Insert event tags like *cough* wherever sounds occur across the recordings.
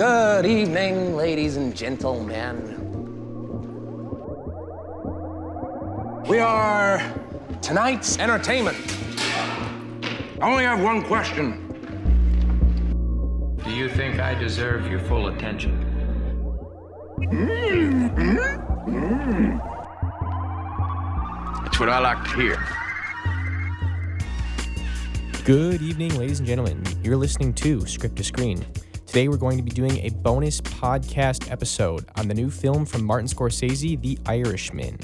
Good evening, ladies and gentlemen. We are tonight's entertainment. I only have one question. Do you think I deserve your full attention? That's what I like to hear. Good evening, ladies and gentlemen. You're listening to Script to Screen. Today, we're going to be doing a bonus podcast episode on the new film from Martin Scorsese, The Irishman.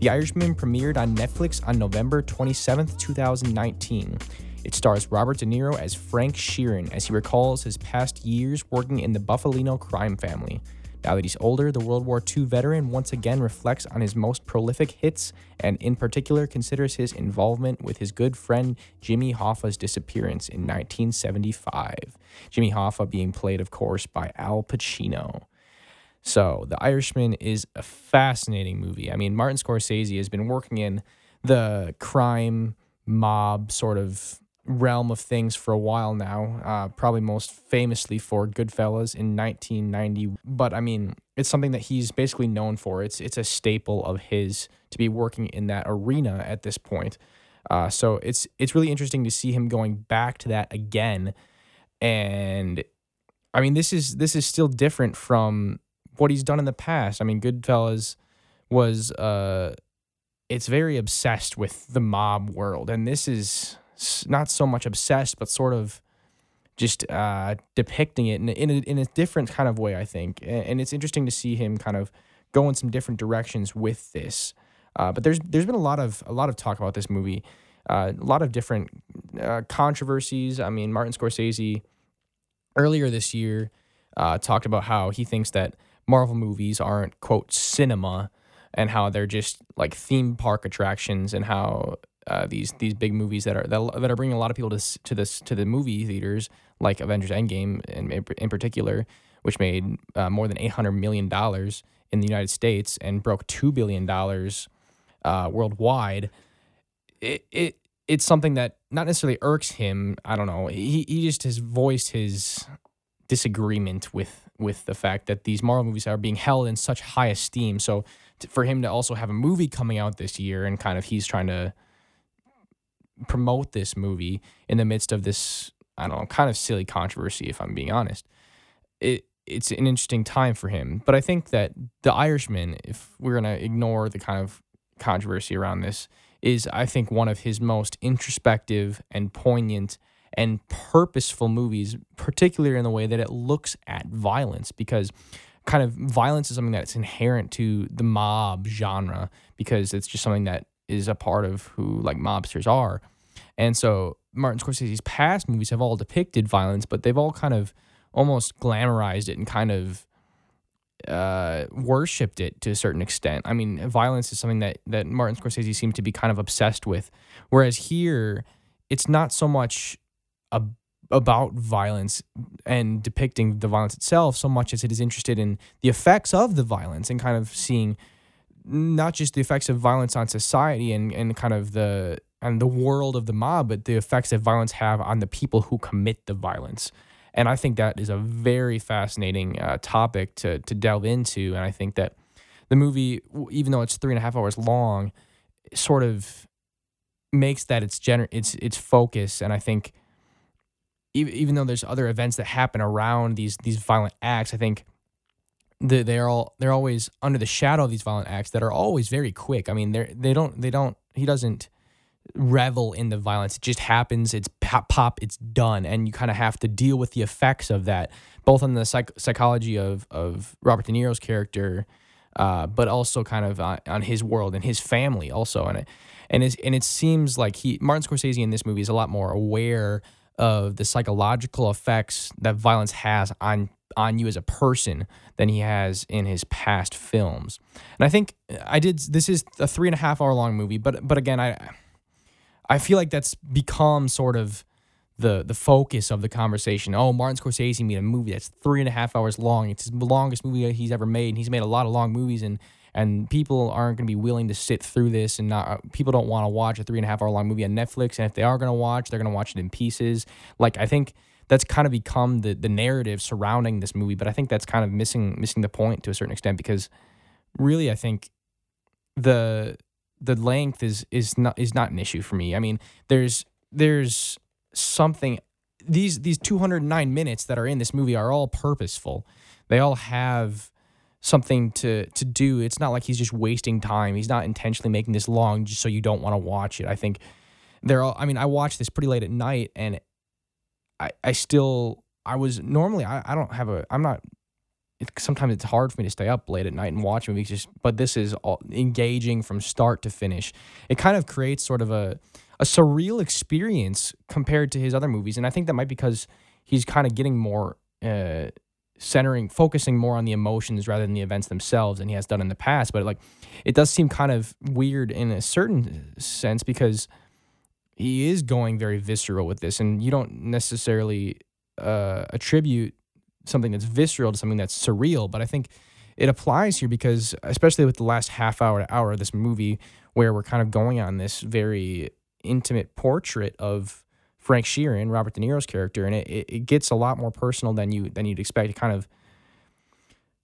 The Irishman premiered on Netflix on November 27th, 2019. It stars Robert De Niro as Frank Sheeran as he recalls his past years working in the Bufalino crime family. Now that he's older, the World War II veteran once again reflects on his most prolific hits and, in particular, considers his involvement with his good friend Jimmy Hoffa's disappearance in 1975. Jimmy Hoffa being played, of course, by Al Pacino. So, The Irishman is a fascinating movie. I mean, Martin Scorsese has been working in the crime mob sort of realm of things for a while now, uh, probably most famously for Goodfellas in 1990. But I mean, it's something that he's basically known for. It's it's a staple of his to be working in that arena at this point. Uh, so it's it's really interesting to see him going back to that again, and I mean, this is this is still different from what he's done in the past. I mean, Goodfellas was uh, it's very obsessed with the mob world, and this is not so much obsessed, but sort of just uh, depicting it in, in, a, in a different kind of way, I think. And it's interesting to see him kind of go in some different directions with this. Uh, but there's there's been a lot of a lot of talk about this movie, uh, a lot of different uh, controversies. I mean, Martin Scorsese earlier this year uh, talked about how he thinks that Marvel movies aren't quote cinema, and how they're just like theme park attractions, and how uh, these these big movies that are that, that are bringing a lot of people to to this to the movie theaters, like Avengers Endgame in in particular, which made uh, more than eight hundred million dollars in the United States and broke two billion dollars uh, worldwide. It it it's something that not necessarily irks him. I don't know. He he just has voiced his disagreement with with the fact that these Marvel movies are being held in such high esteem. So for him to also have a movie coming out this year and kind of he's trying to promote this movie in the midst of this I don't know kind of silly controversy if I'm being honest. It it's an interesting time for him, but I think that The Irishman, if we're gonna ignore the kind of controversy around this, is I think one of his most introspective and poignant and purposeful movies, particularly in the way that it looks at violence, because kind of violence is something that's inherent to the mob genre because it's just something that is a part of who like mobsters are. And so Martin Scorsese's past movies have all depicted violence, but they've all kind of almost glamorized it and kind of uh, worshipped it to a certain extent. I mean, violence is something that that Martin Scorsese seemed to be kind of obsessed with, whereas here it's not so much a, about violence and depicting the violence itself so much as it is interested in the effects of the violence and kind of seeing not just the effects of violence on society and, and kind of the and the world of the mob, but the effects that violence have on the people who commit the violence. And I think that is a very fascinating uh, topic to to delve into. And I think that the movie, even though it's three and a half hours long, sort of makes that its gener- its its focus. And I think even even though there's other events that happen around these these violent acts, I think they they're all they're always under the shadow of these violent acts that are always very quick. I mean, they they don't they don't he doesn't revel in the violence. It just happens. It's pop, pop it's done, and you kind of have to deal with the effects of that, both on the psych- psychology of of Robert De Niro's character, uh, but also kind of on, on, his world and his family also. And it and it and it seems like he Martin Scorsese in this movie is a lot more aware of the psychological effects that violence has on on you as a person than he has in his past films. And I think I did. This is a three and a half hour long movie, but but again, I I feel like that's become sort of the the focus of the conversation. Oh, Martin Scorsese made a movie that's three and a half hours long. It's the longest movie he's ever made, and he's made a lot of long movies, and and people aren't going to be willing to sit through this, and not people don't want to watch a three and a half hour long movie on Netflix, and if they are going to watch, they're going to watch it in pieces. Like I think that's kind of become the the narrative surrounding this movie. But I think that's kind of missing missing the point to a certain extent because really I think the the length is is not is not an issue for me. I mean, there's there's something these these 209 minutes that are in this movie are all purposeful. They all have something to to do. It's not like he's just wasting time. He's not intentionally making this long just so you don't want to watch it. I think they're all I mean, I watched this pretty late at night and I I still I was normally I, I don't have a I'm not it, sometimes it's hard for me to stay up late at night and watch movies just but this is all engaging from start to finish. It kind of creates sort of a a surreal experience compared to his other movies and i think that might be because he's kind of getting more uh, centering focusing more on the emotions rather than the events themselves than he has done in the past but like it does seem kind of weird in a certain sense because he is going very visceral with this and you don't necessarily uh, attribute something that's visceral to something that's surreal. But I think it applies here because, especially with the last half hour to hour of this movie, where we're kind of going on this very intimate portrait of Frank Sheeran, Robert De Niro's character, and it, it gets a lot more personal than you than you'd expect. It kind of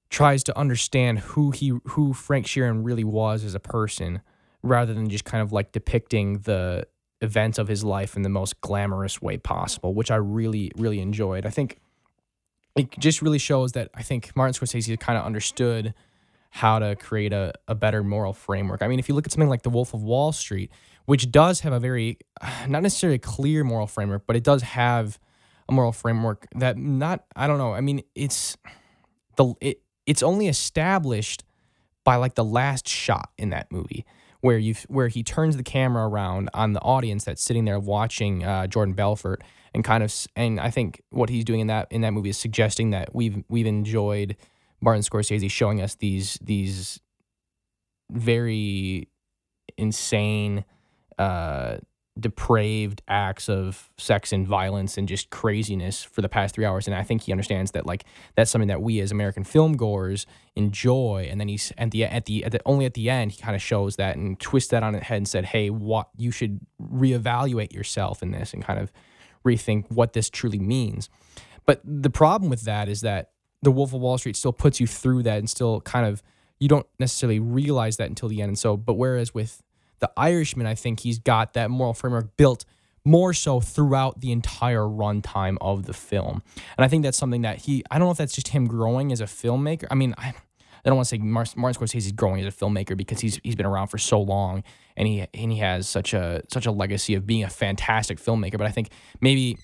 tries to understand who he who Frank Sheeran really was as a person, rather than just kind of like depicting the events of his life in the most glamorous way possible, which I really really enjoyed. I think it just really shows that I think Martin Scorsese kind of understood how to create a, a better moral framework. I mean, if you look at something like The Wolf of Wall Street, which does have a very, *sighs* not necessarily clear moral framework, but it does have a moral framework that not, I don't know. I mean, it's the, it, it's only established by like the last shot in that movie where you where he turns the camera around on the audience that's sitting there watching uh, Jordan Belfort and kind of and I think what he's doing in that in that movie is suggesting that we've we've enjoyed Martin Scorsese showing us these these very insane uh, depraved acts of sex and violence and just craziness for the past three hours. And I think he understands that like that's something that we as American film goers enjoy. And then he's at the at the, at the only at the end he kind of shows that and twists that on its head and said, "Hey, what you should reevaluate yourself in this and kind of rethink what this truly means." But the problem with that is that The Wolf of Wall Street still puts you through that and still kind of you don't necessarily realize that until the end. And so, but whereas with the Irishman, I think he's got that moral framework built more so throughout the entire runtime of the film. And I think that's something that he, I don't know if that's just him growing as a filmmaker. I mean, I, I don't want to say Martin Scorsese is growing as a filmmaker because he's he's been around for so long and he and he has such a such a legacy of being a fantastic filmmaker. But I think maybe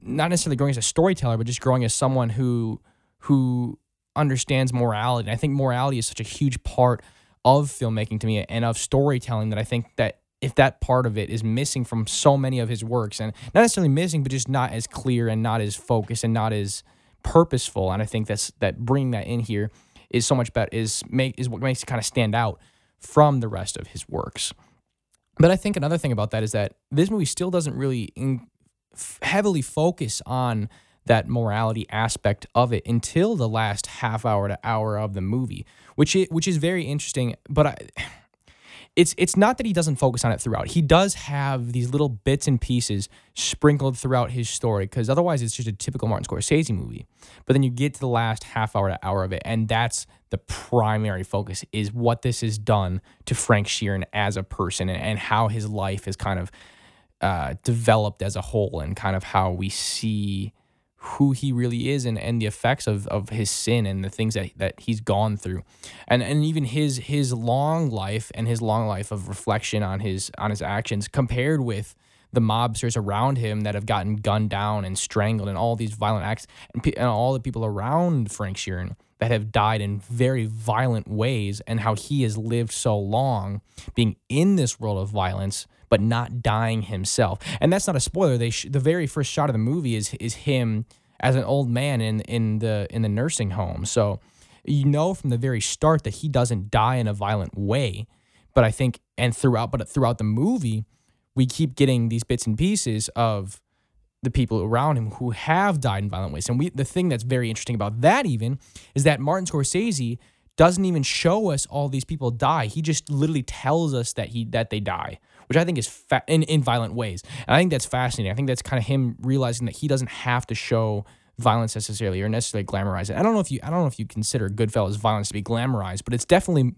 not necessarily growing as a storyteller, but just growing as someone who who understands morality. And I think morality is such a huge part of filmmaking to me and of storytelling that I think that if that part of it is missing from so many of his works and not necessarily missing but just not as clear and not as focused and not as purposeful and I think that's that bringing that in here is so much better is make is what makes it kind of stand out from the rest of his works. But I think another thing about that is that this movie still doesn't really in, heavily focus on that morality aspect of it until the last half hour to hour of the movie, which it, which is very interesting. But I, *sighs* it's it's not that he doesn't focus on it throughout. He does have these little bits and pieces sprinkled throughout his story because otherwise it's just a typical Martin Scorsese movie. But then you get to the last half hour to hour of it, and that's the primary focus is what this has done to Frank Sheeran as a person and, and how his life has kind of uh, developed as a whole and kind of how we see who he really is and, and the effects of, of his sin and the things that, that he's gone through. And and even his his long life and his long life of reflection on his on his actions compared with the mobsters around him that have gotten gunned down and strangled and all these violent acts and, and all the people around Frank Sheeran that have died in very violent ways and how he has lived so long being in this world of violence but not dying himself. And that's not a spoiler. They sh- the very first shot of the movie is is him as an old man in in the in the nursing home. So you know from the very start that he doesn't die in a violent way. But I think and throughout but throughout the movie, we keep getting these bits and pieces of the people around him who have died in violent ways. And we the thing that's very interesting about that even is that Martin Scorsese doesn't even show us all these people die. He just literally tells us that he that they die which I think is fa- in in violent ways. And I think that's fascinating. I think that's kind of him realizing that he doesn't have to show violence necessarily or necessarily glamorize it. I don't know if you I don't know if you consider Goodfellas violence to be glamorized, but it's definitely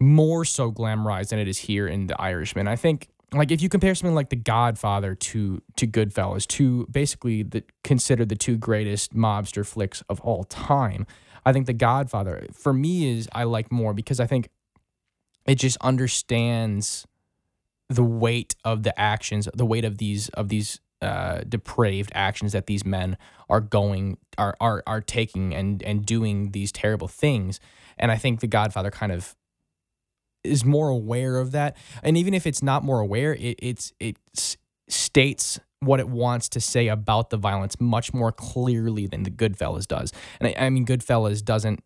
more so glamorized than it is here in The Irishman. I think like if you compare something like The Godfather to to Goodfellas, to basically the considered the two greatest mobster flicks of all time, I think The Godfather for me is I like more because I think it just understands the weight of the actions, the weight of these of these uh, depraved actions that these men are going are are are taking and and doing these terrible things. And I think The Godfather kind of is more aware of that. And even if it's not more aware, it it's it states what it wants to say about the violence much more clearly than the Goodfellas does. And I, I mean, Goodfellas doesn't.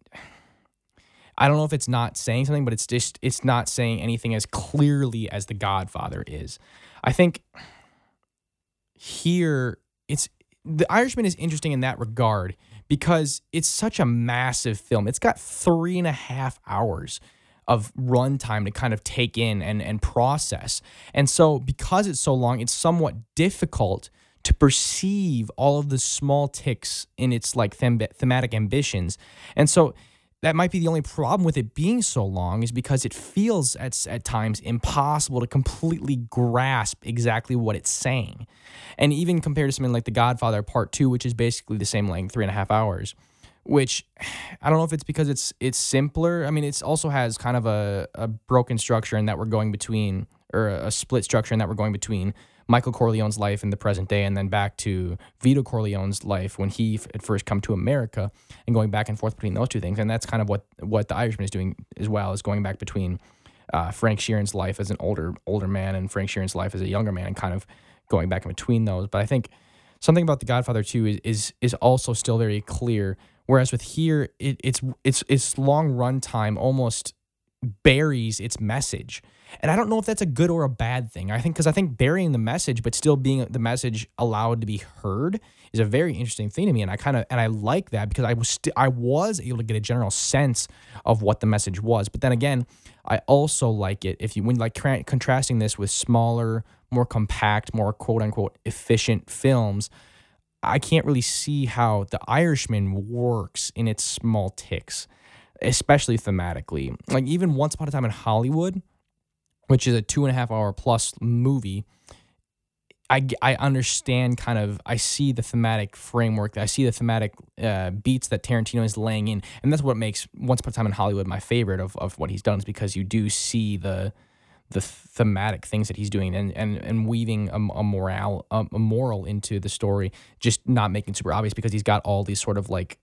I don't know if it's not saying something, but it's just it's not saying anything as clearly as The Godfather is. I think here it's The Irishman is interesting in that regard because it's such a massive film. It's got three and a half hours of runtime to kind of take in and, and process. And so, because it's so long, it's somewhat difficult to perceive all of the small ticks in its like them- thematic ambitions. And so, that might be the only problem with it being so long is because it feels at, at times impossible to completely grasp exactly what it's saying. And even compared to something like The Godfather Part 2, which is basically the same length, three and a half hours, which *sighs* I don't know if it's because it's it's simpler. I mean, it also has kind of a, a broken structure in that we're going between, or a split structure in that we're going between Michael Corleone's life in the present day and then back to Vito Corleone's life when he had first come to America and going back and forth between those two things. And that's kind of what what the Irishman is doing as well, is going back between uh, Frank Sheeran's life as an older older man and Frank Sheeran's life as a younger man and kind of going back in between those. But I think something about The Godfather 2 is is, is also still very clear Whereas with here, it, it's it's its long run time almost buries its message. And I don't know if that's a good or a bad thing. I think because I think burying the message, but still being the message allowed to be heard, is a very interesting thing to me. And I kind of and I like that because I was st- I was able to get a general sense of what the message was. But then again, I also like it if you when like tra- contrasting this with smaller, more compact, more quote unquote efficient films I can't really see how The Irishman works in its small ticks, especially thematically. Like even Once Upon a Time in Hollywood, which is a two and a half hour plus movie. I, I understand kind of I see the thematic framework I see the thematic uh, beats that Tarantino is laying in and that's what makes Once Upon a Time in Hollywood my favorite of, of what he's done is because you do see the the thematic things that he's doing and and, and weaving a, a moral a, a moral into the story just not making super obvious because he's got all these sort of like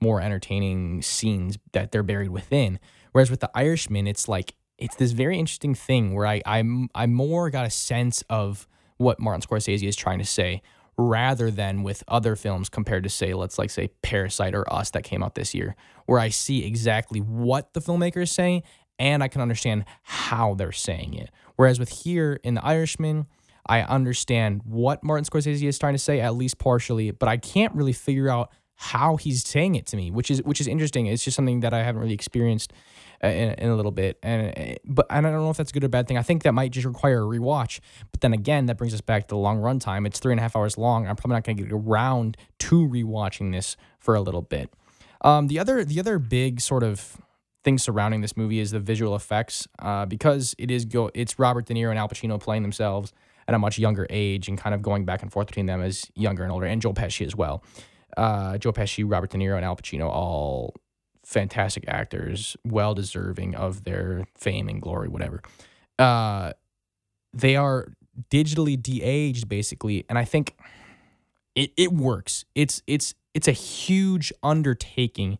more entertaining scenes that they're buried within whereas with the irishman it's like it's this very interesting thing where i i'm i more got a sense of what martin scorsese is trying to say rather than with other films compared to say let's like say parasite or us that came out this year where i see exactly what the filmmaker is saying and I can understand how they're saying it. Whereas with here in The Irishman, I understand what Martin Scorsese is trying to say at least partially, but I can't really figure out how he's saying it to me, which is which is interesting. It's just something that I haven't really experienced uh, in, in, a little bit, and uh, but I don't know if that's a good or bad thing. I think that might just require a rewatch. But then again, that brings us back to the long run time. It's three and a half hours long. I'm probably not going to get around to rewatching this for a little bit. Um, the other the other big sort of things surrounding this movie is the visual effects uh, because it is go it's Robert De Niro and Al Pacino playing themselves at a much younger age and kind of going back and forth between them as younger and older, and Joe Pesci as well. Uh, Joe Pesci, Robert De Niro, and Al Pacino all fantastic actors, well deserving of their fame and glory, whatever. Uh, they are digitally de-aged basically, and I think it it works. It's it's it's a huge undertaking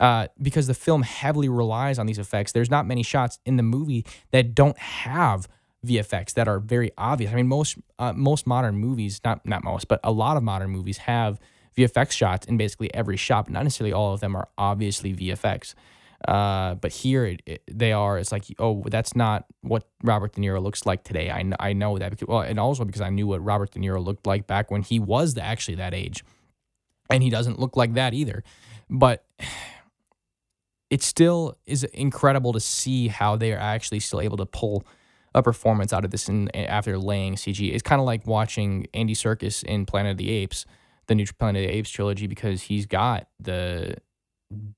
uh, because the film heavily relies on these effects. There's not many shots in the movie that don't have VFX that are very obvious. I mean, most uh, most modern movies, not not most, but a lot of modern movies have VFX shots in basically every shot. But not necessarily all of them are obviously VFX. Uh, but here it, it, they are. It's like, oh, that's not what Robert De Niro looks like today. I, I know that because well, and also because I knew what Robert De Niro looked like back when he was the, actually that age, and he doesn't look like that either. But *sighs* it still is incredible to see how they are actually still able to pull a performance out of this in, after laying CG. It's kind of like watching Andy Serkis in Planet of the Apes, the new Planet of the Apes trilogy, because he's got the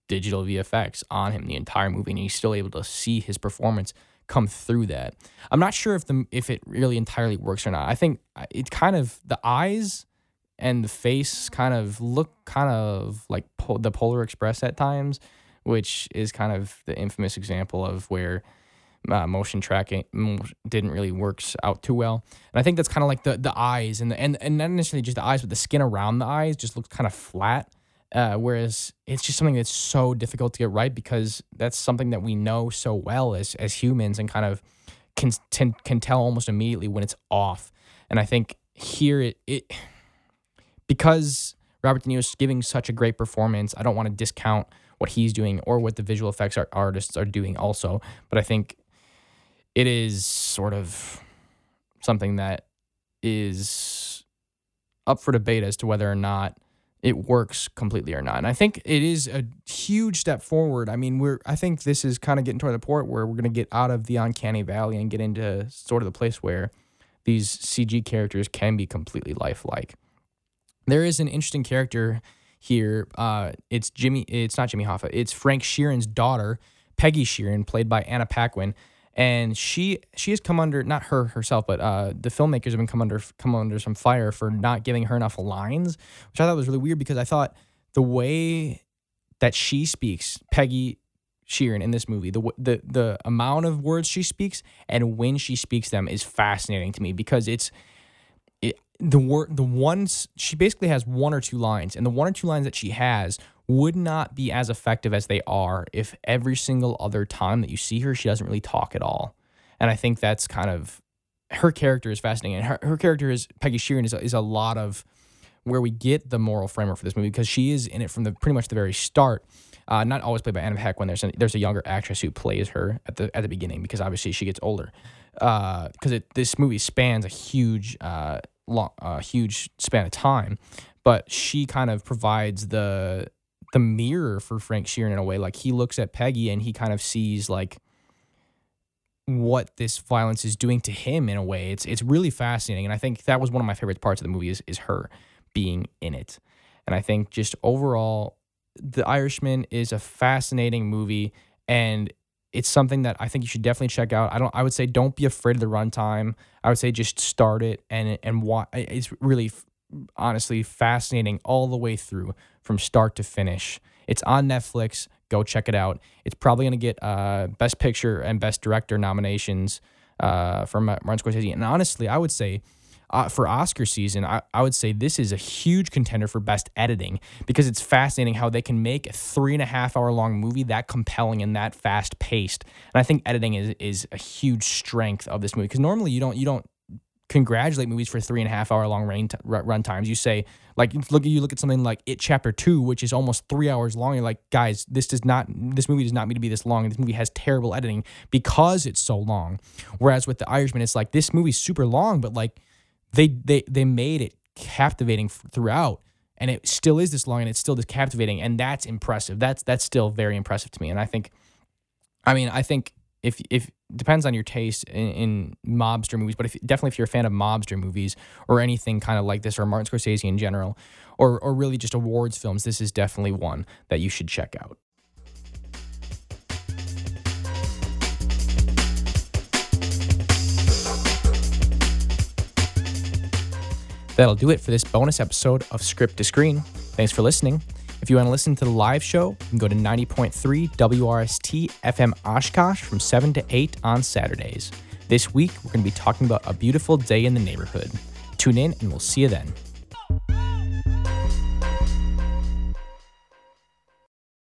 digital VFX on him the entire movie, and he's still able to see his performance come through that. I'm not sure if the if it really entirely works or not. I think uh, it kind of the eyes and the face kind of look kind of like po- the Polar Express at times, which is kind of the infamous example of where uh, motion tracking didn't really works out too well. And I think that's kind of like the the eyes and the, and and not necessarily just the eyes, but the skin around the eyes just looks kind of flat. Uh, whereas it's just something that's so difficult to get right because that's something that we know so well as as humans and kind of can can, can tell almost immediately when it's off. And I think here it it because Robert De Niro is giving such a great performance. I don't want to discount what he's doing or what the visual effects artists are doing also, but I think it is sort of something that is up for debate as to whether or not it works completely or not. And I think it is a huge step forward. I mean, we're I think this is kind of getting toward the point where we're going to get out of the uncanny valley and get into sort of the place where these CG characters can be completely lifelike. There is an interesting character here. Uh, it's Jimmy. It's not Jimmy Hoffa. It's Frank Sheeran's daughter, Peggy Sheeran, played by Anna Paquin and she she has come under not her herself, but uh, the filmmakers have been come under come under some fire for not giving her enough lines, which I thought was really weird because I thought the way that she speaks, Peggy Sheeran in this movie, the the the amount of words she speaks and when she speaks them is fascinating to me because it's it, the word the ones she basically has one or two lines and the one or two lines that she has would not be as effective as they are if every single other time that you see her, she doesn't really talk at all. And I think that's kind of her character is fascinating. And her, her character is Peggy Sheeran is is a lot of where we get the moral framework for this movie because she is in it from the pretty much the very start. Uh, not always played by Anna Paquin. There's there's a younger actress who plays her at the at the beginning because obviously she gets older. Because uh, this movie spans a huge uh, long, uh, huge span of time, but she kind of provides the the mirror for Frank Sheeran in a way. Like he looks at Peggy and he kind of sees like what this violence is doing to him in a way. It's it's really fascinating, and I think that was one of my favorite parts of the movie is is her being in it. And I think just overall, The Irishman is a fascinating movie, and it's something that I think you should definitely check out. I don't. I would say don't be afraid of the runtime. I would say just start it and and watch. It's really honestly fascinating all the way through from start to finish. It's on Netflix. Go check it out. It's probably going to get uh, Best Picture and Best Director nominations uh, from Martin Scorsese. And honestly, I would say uh, for Oscar season, I, I would say this is a huge contender for best editing because it's fascinating how they can make a three and a half hour long movie that compelling and that fast paced. And I think editing is is a huge strength of this movie because normally you don't you don't congratulate movies for three and a half hour long rain t- run times. You say like look at you look at something like It Chapter Two, which is almost three hours long. You're like, guys, this does not this movie does not need to be this long. This movie has terrible editing because it's so long. Whereas with The Irishman, it's like this movie's super long, but like they they they made it captivating throughout. And it still is this long, and it's still this captivating, and that's impressive. That's that's still very impressive to me. And I think, I mean, I think if if depends on your taste in, in mobster movies, but if definitely if you're a fan of mobster movies or anything kind of like this, or Martin Scorsese in general, or or really just awards films, this is definitely one that you should check out. That'll do it for this bonus episode of Script to Screen. Thanks for listening. If you want to listen to the live show, you can go to 90.3 WRST FM Oshkosh from 7 to 8 on Saturdays. This week, we're going to be talking about a beautiful day in the neighborhood. Tune in and we'll see you then.